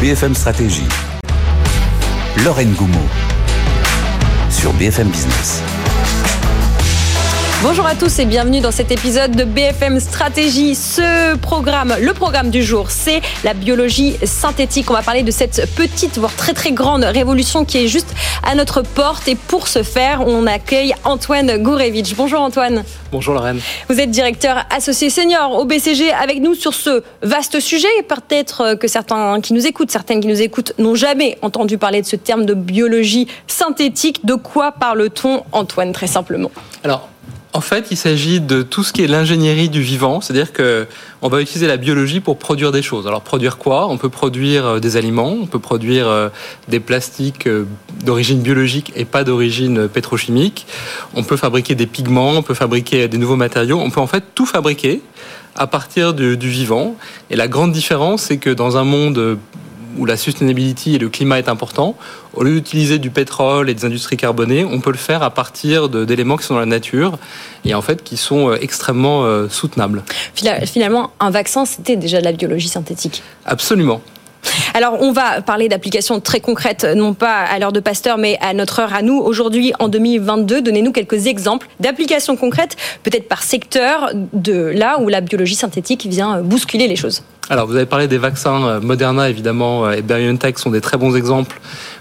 BFM Stratégie. Lorraine Goumeau. Sur BFM Business. Bonjour à tous et bienvenue dans cet épisode de BFM Stratégie. Ce programme, le programme du jour, c'est la biologie synthétique. On va parler de cette petite, voire très très grande révolution qui est juste à notre porte. Et pour ce faire, on accueille Antoine Gourevitch. Bonjour Antoine. Bonjour Lorraine. Vous êtes directeur associé senior au BCG avec nous sur ce vaste sujet. Peut-être que certains qui nous écoutent, certaines qui nous écoutent, n'ont jamais entendu parler de ce terme de biologie synthétique. De quoi parle-t-on, Antoine, très simplement? Alors, en fait, il s'agit de tout ce qui est l'ingénierie du vivant, c'est-à-dire que on va utiliser la biologie pour produire des choses. Alors produire quoi? On peut produire euh, des aliments, on peut produire euh, des plastiques euh, d'origine biologique et pas d'origine pétrochimique. On peut fabriquer des pigments, on peut fabriquer des nouveaux matériaux. On peut en fait tout fabriquer à partir du, du vivant. Et la grande différence, c'est que dans un monde où la sustainability et le climat est important, au lieu d'utiliser du pétrole et des industries carbonées, on peut le faire à partir d'éléments qui sont dans la nature et en fait qui sont euh, extrêmement euh, soutenables. Finalement, un vaccin, c'était déjà de la biologie synthétique. Absolument. Alors, on va parler d'applications très concrètes, non pas à l'heure de Pasteur, mais à notre heure à nous. Aujourd'hui, en 2022, donnez-nous quelques exemples d'applications concrètes, peut-être par secteur, de là où la biologie synthétique vient bousculer les choses. Alors, vous avez parlé des vaccins. Euh, Moderna, évidemment, euh, et BioNTech sont des très bons exemples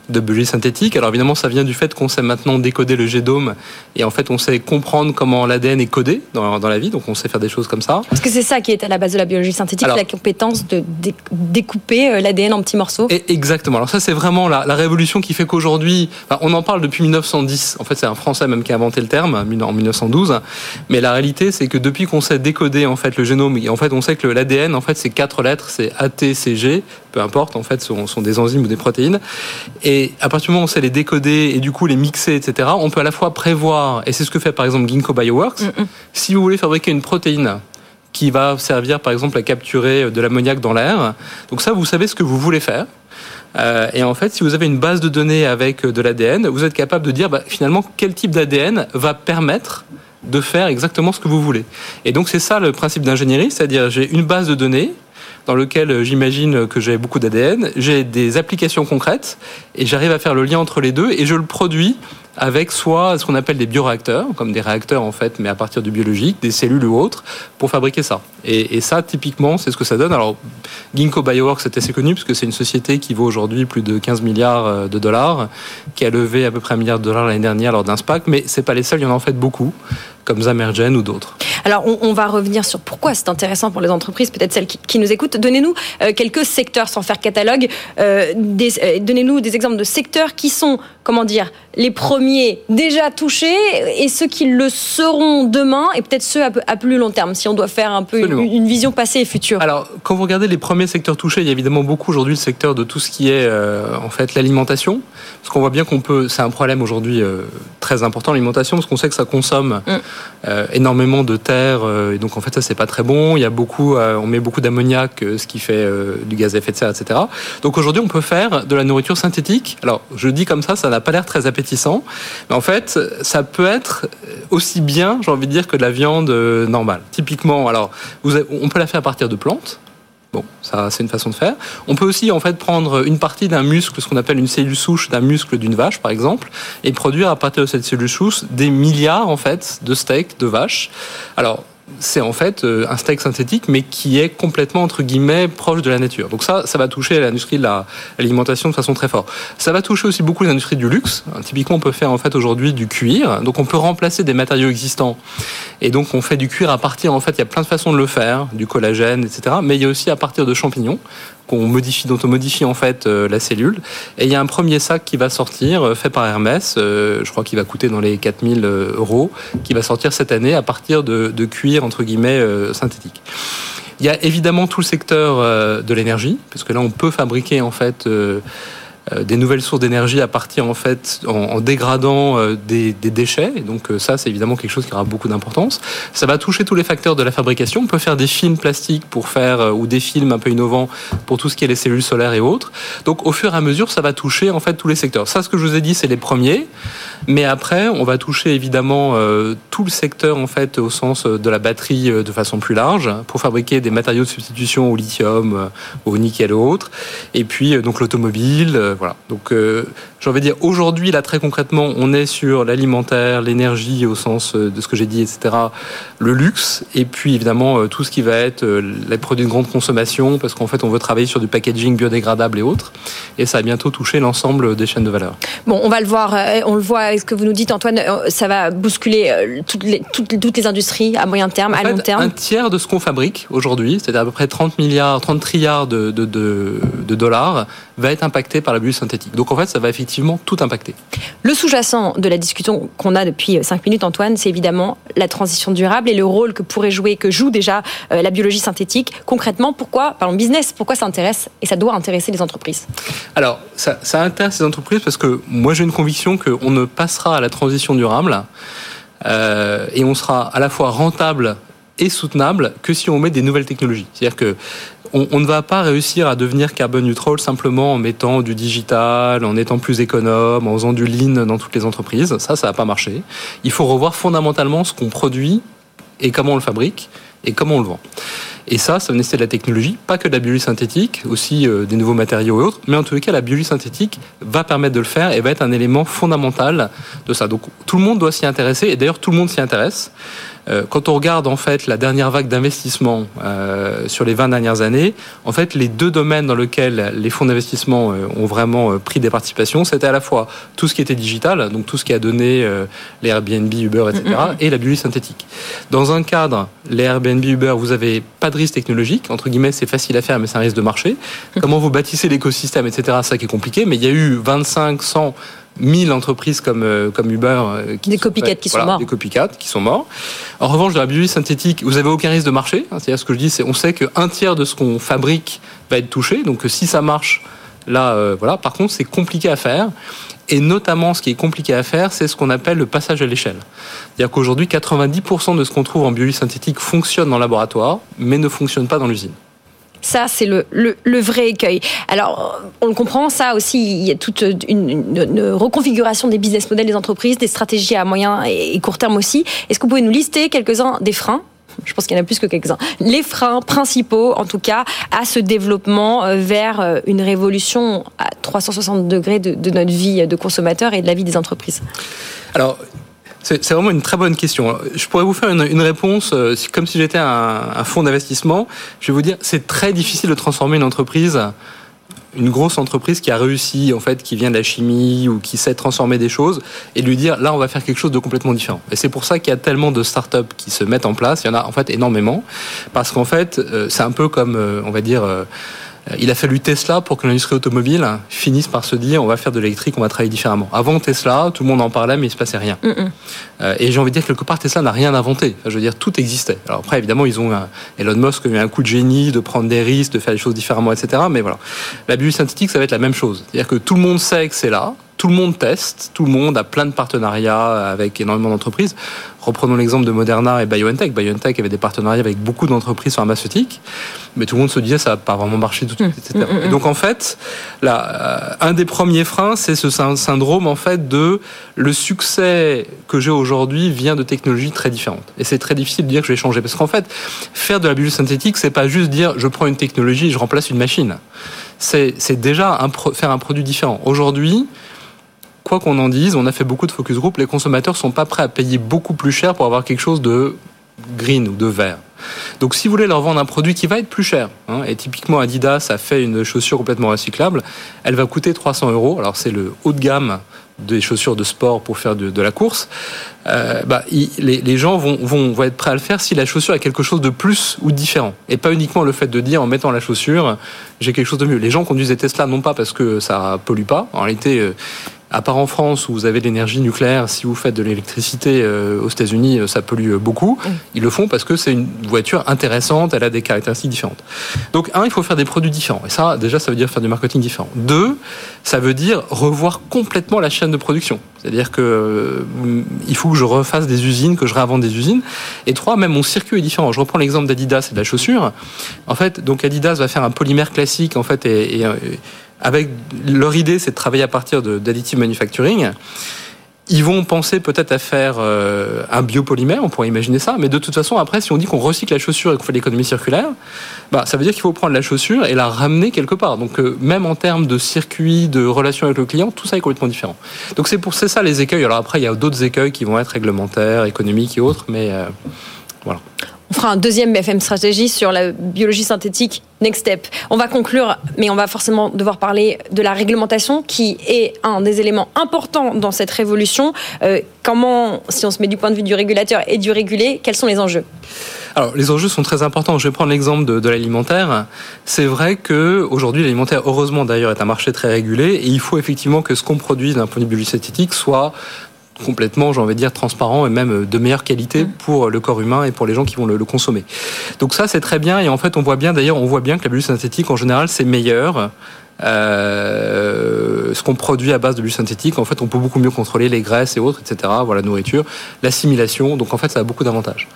de biologie synthétique. Alors évidemment, ça vient du fait qu'on sait maintenant décoder le génome et en fait, on sait comprendre comment l'ADN est codé dans, la vie. Donc, on sait faire des choses comme ça. Parce que c'est ça qui est à la base de la biologie synthétique, la compétence de découper euh, l'ADN en petits morceaux. Et exactement. Alors ça, c'est vraiment la, révolution qui fait qu'aujourd'hui, on en parle depuis 1910. En fait, c'est un Français même qui a inventé le terme en 1912. Mais la réalité, c'est que depuis qu'on sait décoder en fait le génome, en fait, on sait que l'ADN, en fait, c'est quatre lettres, c'est A, T, C, G, peu importe. En fait, ce sont, sont des enzymes ou des protéines. Et à partir du moment où on sait les décoder et du coup les mixer, etc., on peut à la fois prévoir, et c'est ce que fait par exemple Ginkgo Bioworks, mm, si vous voulez fabriquer une protéine qui va servir par exemple à capturer de l'ammoniac dans l'air, donc ça vous savez ce que vous voulez faire. Euh, et en fait, si vous avez une base de données avec de l'ADN, vous êtes capable de dire bah, finalement quel type d'ADN va permettre de faire exactement ce que vous voulez. Et donc c'est ça le principe d'ingénierie, c'est-à-dire j'ai une base de données dans lequel euh, j'imagine que j'ai beaucoup d'ADN, j'ai des applications concrètes et j'arrive à faire le lien entre les deux et je le produis avec soit ce qu'on appelle des bioréacteurs, comme des réacteurs en fait, mais à partir du biologique, des cellules ou autres, pour fabriquer ça. Et, ça, typiquement, c'est ce que ça donne. Alors, Ginkgo Bioworks, c'est assez connu, parce que c'est une société qui vaut aujourd'hui plus de 15 milliards euh, de dollars, qui a levé à peu près un milliard de dollars l'année dernière lors d'un SPAC, mais c'est pas les seuls, il y en a en fait beaucoup, comme Zamergen ou d'autres. Alors, on, va revenir sur pourquoi c'est intéressant pour les entreprises, peut-être celles qui, nous écoutent. Donnez-nous euh, quelques secteurs, sans faire catalogue. Euh, donnez-nous des exemples de secteurs qui sont, comment dire, les premiers déjà touchés et ceux qui le seront demain et peut-être ceux à, plus long terme, si on doit faire un peu une, vision passée et future. Alors, quand vous regardez les premiers secteurs touchés, il y a évidemment beaucoup aujourd'hui le secteur de tout ce qui est euh, en fait l'alimentation, parce qu'on voit bien qu'on peut, c'est un problème aujourd'hui euh, très important l'alimentation, parce qu'on sait que ça consomme mm. euh, énormément de terre et donc en fait ça c'est pas très bon. Il y a beaucoup, on met beaucoup d'ammoniac, ce qui fait du gaz à effet de serre, etc. Donc aujourd'hui on peut faire de la nourriture synthétique. Alors je dis comme ça, ça n'a pas l'air très appétissant mais en fait, ça peut être aussi bien, j'ai envie de dire, que de la viande euh, normale. Typiquement, alors, on peut la faire à partir de plantes. Bon, ça c'est une façon de faire. On peut aussi en fait prendre une partie d'un muscle, ce qu'on appelle une cellule souche d'un muscle d'une vache par exemple, et produire à partir de cette cellule souche des milliards en fait de steaks de vaches. Alors c'est en fait euh, un steak synthétique, mais qui est complètement, entre guillemets, proche de la nature. Donc ça, ça va toucher l'industrie de l'alimentation de façon très forte. Ça va toucher aussi beaucoup l'industrie du luxe. Typiquement, on peut faire en fait aujourd'hui du cuir. Donc on peut remplacer des matériaux existants. Et donc on fait du cuir à partir, en fait, il y a plein de façons de le faire, du collagène, etc. Mais il y a aussi à partir de champignons qu'on modifie, dont on modifie en fait euh, la cellule. Et il y a un premier sac qui va sortir, euh, fait par Hermès, je crois qu'il va coûter dans les 4000 euros, qui va sortir cette année à partir de, cuir, entre guillemets, synthétique. Il y a évidemment tout le secteur de l'énergie, parce que là on peut fabriquer en fait euh, des nouvelles sources d'énergie à partir en fait en, dégradant euh, des, déchets. Et donc ça, c'est évidemment quelque chose qui aura beaucoup d'importance. Ça va toucher tous les facteurs de la fabrication. On peut faire des films plastiques pour faire ou des films un peu innovants pour tout ce qui est les cellules solaires et autres. Donc au fur et à mesure, ça va toucher en fait tous les secteurs. Ça, ce que je vous ai dit, c'est les premiers. Mais après, on va toucher évidemment tout le secteur en fait au sens de la batterie de façon plus large pour fabriquer des matériaux de substitution au lithium, au nickel ou autres. Et puis donc l'automobile, voilà. Donc, euh, j'ai envie de dire, aujourd'hui, là, très concrètement, on est sur l'alimentaire, l'énergie au sens euh, de ce que j'ai dit, etc., le luxe, et puis évidemment, euh, tout ce qui va être les produits de grande consommation, parce qu'en fait, on veut travailler sur du packaging biodégradable et autres, et ça va bientôt toucher l'ensemble des chaînes de valeur. Bon, on va le voir, on le voit, ce que vous nous dites, Antoine, ça va bousculer toutes les, toutes, les industries à moyen terme, à long terme. Un tiers de ce qu'on fabrique aujourd'hui, c'est à peu près 30 milliards, 30 trilliards de, de, de dollars, va être impacté par la bulle synthétique. Donc en fait, ça va effectivement tout impacter. Le sous-jacent de la discussion qu'on a depuis 5 minutes, Antoine, c'est évidemment la transition durable et le rôle que pourrait jouer, que joue déjà euh, la biologie synthétique. Concrètement, pourquoi, parlons business, pourquoi ça intéresse et ça doit intéresser les entreprises? Alors, ça, ça intéresse les entreprises parce que moi j'ai une conviction qu'on ne passera à la transition durable euh, et on sera à la fois rentable et soutenable que si on met des nouvelles technologies. C'est-à-dire que on, ne va pas réussir à devenir carbone neutral simplement en mettant du digital, en étant plus économe, en faisant du lean dans toutes les entreprises. Ça, ça va pas marcher. Il faut revoir fondamentalement ce qu'on produit et comment on le fabrique et comment on le vend. Et ça, ça nécessite de la technologie, pas que de la biologie synthétique, aussi euh, des nouveaux matériaux et autres, mais en tout cas, la biologie synthétique va permettre de le faire et va être un élément fondamental de ça. Donc tout le monde doit s'y intéresser, et d'ailleurs tout le monde s'y intéresse. Euh, quand on regarde en fait la dernière vague d'investissement euh, sur les 20 dernières années, en fait les deux domaines dans lesquels les fonds d'investissement euh, ont vraiment pris des participations, c'était à la fois tout ce qui était digital, donc tout ce qui a donné les Airbnb, Uber, etc., mm-hmm. et la biologie synthétique. Dans un cadre, les Airbnb, Uber, vous n'avez pas de risque technologique, entre guillemets, c'est facile à faire, mais c'est un risque de marché. Comment vous bâtissez l'écosystème, etc., ça qui est compliqué, mais il y a eu 25, 100 1000 entreprises comme, euh, comme Uber. Euh, qui des copycats qui sont morts. Des copycats qui sont morts. En revanche, dans la biologie synthétique, vous n'avez aucun risque de marché. Hein, c'est-à-dire ce que je dis, c'est on sait qu'un tiers de ce qu'on fabrique va être touché. Donc si ça marche, là, euh, voilà. Par contre, c'est compliqué à faire. Et notamment, ce qui est compliqué à faire, c'est ce qu'on appelle le passage à l'échelle. C'est-à-dire qu'aujourd'hui, 90% de ce qu'on trouve en biologie synthétique fonctionne le laboratoire, mais ne fonctionne pas dans l'usine. Ça, c'est le, le, vrai écueil. Alors, on le comprend, ça aussi, il y a toute une, reconfiguration des business models des entreprises, des stratégies à moyen et court terme aussi. Est-ce que vous pouvez nous lister quelques-uns des freins? Je pense qu'il y en a plus que quelques-uns. Les freins principaux, en tout cas, à ce développement euh, vers euh, une révolution à 360 degrés de, de notre vie de consommateur et de la vie des entreprises. Alors, c'est vraiment une très bonne question. Je pourrais vous faire une, réponse euh, comme si j'étais un, fonds d'investissement. Je vais vous dire, c'est très difficile de transformer une entreprise une grosse entreprise qui a réussi, en fait, qui vient de la chimie ou qui sait transformer des choses, et lui dire là, on va faire quelque chose de complètement différent. Et c'est pour ça qu'il y a tellement de startups qui se mettent en place. Il y en a en fait énormément, parce qu'en fait, euh, c'est un peu comme, euh, on va dire euh, il a fallu Tesla pour que l'industrie automobile finisse par se dire on va faire de l'électrique, on va travailler différemment. Avant Tesla, tout le monde en parlait, mais il se passait rien. Euh, et j'ai envie de dire que quelque part, Tesla n'a rien inventé. je veux dire, tout existait. Alors après, évidemment, ils ont Elon Musk a eu un coup de génie de prendre des risques, de faire les choses différemment, etc. Mais voilà, la biologie synthétique, ça va être la même chose. C'est-à-dire que tout le monde sait que c'est là, tout le monde teste, tout le monde a plein de partenariats avec énormément d'entreprises. Reprenons l'exemple de Moderna et BioNTech. BioNTech avait des partenariats avec beaucoup d'entreprises pharmaceutiques, mais tout le monde se disait ça va pas vraiment marcher tout de suite, etc. Mm, mm, mm, donc en fait, là, euh, un des premiers freins, c'est ce syndrome en fait de le succès que j'ai aujourd'hui vient de technologies très différentes. Et c'est très difficile de dire que je vais changer, parce qu'en fait, faire de la biologie synthétique, c'est pas juste dire je prends une technologie et je remplace une machine. C'est déjà faire un produit différent. Aujourd'hui, quoi qu'on en dise, on a fait beaucoup de focus group, les consommateurs sont pas prêts à payer beaucoup plus cher pour avoir quelque chose de green ou de vert. Donc si vous voulez leur vendre un produit qui va être plus cher, hein, et typiquement Adidas a fait une chaussure complètement recyclable, elle va coûter 300 euros. Alors c'est le haut de gamme des chaussures de sport pour faire de, la course, euh, bah, les, gens vont, être prêts à le faire si la chaussure a quelque chose de plus ou différent. Et pas uniquement le fait de dire en mettant la chaussure, j'ai quelque chose de mieux. Les gens conduisent des Tesla non pas parce que ça pollue pas, en réalité, euh, À part en France où vous avez de l'énergie nucléaire, si vous faites de l'électricité euh, aux États-Unis, ça pollue beaucoup. Ils le font parce que c'est une voiture intéressante, elle a des caractéristiques différentes. Donc un, il faut faire des produits différents. Et ça, déjà, ça veut dire faire du marketing différent. Deux, ça veut dire revoir complètement la chaîne de production. C'est-à-dire que il faut que je refasse des usines, que je réinvente des usines. Et trois, même mon circuit est différent. Je reprends l'exemple d'Adidas et de la chaussure. En fait, donc Adidas va faire un polymère classique, en fait, et, et avec leur idée, c'est de travailler à partir d'additive manufacturing. Ils vont penser peut-être à faire euh, un biopolymère, on pourrait imaginer ça, mais de toute façon, après, si on dit qu'on recycle la chaussure et qu'on fait l'économie circulaire, bah, ça veut dire qu'il faut prendre la chaussure et la ramener quelque part. Donc, euh, même en termes de circuit, de relation avec le client, tout ça est complètement différent. Donc, c'est pour ça les écueils. Alors après, il y a d'autres écueils qui vont être réglementaires, économiques et autres, mais euh, voilà. On fera un deuxième BFM stratégie sur la biologie synthétique Next Step. On va conclure, mais on va forcément devoir parler de la réglementation qui est un des éléments importants dans cette révolution. Euh, comment, si on se met du point de vue du régulateur et du régulé, quels sont les enjeux? Alors, les enjeux sont très importants. Je vais prendre l'exemple de, l'alimentaire. C'est vrai que aujourd'hui, l'alimentaire, heureusement d'ailleurs, est un marché très régulé et il faut effectivement que ce qu'on produise d'un point de vue synthétique soit complètement, j'ai envie de dire, transparent et même de meilleure qualité mm. pour le corps humain et pour les gens qui vont le, consommer. Donc ça, c'est très bien. Et en fait, on voit bien, d'ailleurs, on voit bien que la bulle synthétique, en général, c'est meilleur. Euh, ce qu'on produit à base de bulle synthétique, en fait, on peut beaucoup mieux contrôler les graisses et autres, etc. Voilà, nourriture, l'assimilation. Donc, en fait, ça a beaucoup d'avantages.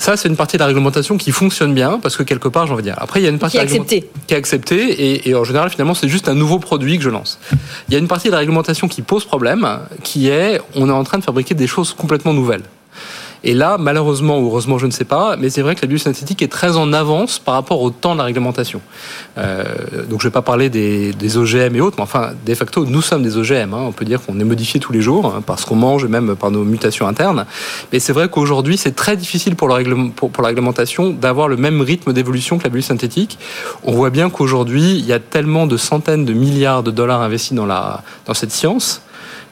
Ça, c'est une partie de la réglementation qui fonctionne bien parce que quelque part, j'ai envie de dire. Après, il y a une partie qui est acceptée. Qui est acceptée et, en général, finalement, c'est juste un nouveau produit que je lance. Il y a une partie de la réglementation qui pose problème, qui est on est en train de fabriquer des choses complètement nouvelles. Et là, malheureusement ou heureusement, je ne sais pas, mais c'est vrai que la biosynthétique est très en avance par rapport au temps de la réglementation. Euh, donc je ne vais pas parler des, des, OGM et autres, mais enfin, de facto, nous sommes des OGM. Hein. On peut dire qu'on est modifié tous les jours hein, parce qu'on mange et même par nos mutations internes. Mais c'est vrai qu'aujourd'hui, c'est très difficile pour, pour la réglementation d'avoir le même rythme d'évolution que la biosynthétique. On voit bien qu'aujourd'hui, il y a tellement de centaines de milliards de dollars investis dans, la, dans cette science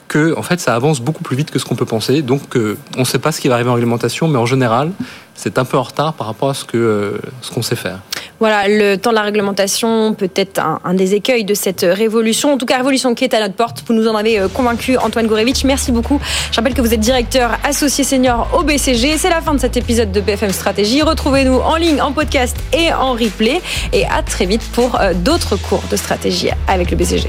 que en fait ça avance beaucoup plus vite que ce qu'on peut penser. Donc euh, on ne sait pas ce qui va arriver en réglementation, mais en général c'est un peu en retard par rapport à ce que euh, ce qu'on sait faire. Voilà, le temps de la réglementation peut être un, des écueils de cette révolution. En tout cas, révolution qui est à notre porte. Vous nous en avez euh, convaincu, Antoine Gourevitch. Merci beaucoup. Je rappelle que vous êtes directeur associé senior au BCG. C'est la fin de cet épisode de BFM Stratégie. Retrouvez-nous en ligne, en podcast et en replay. Et à très vite pour d'autres cours de stratégie avec le BCG.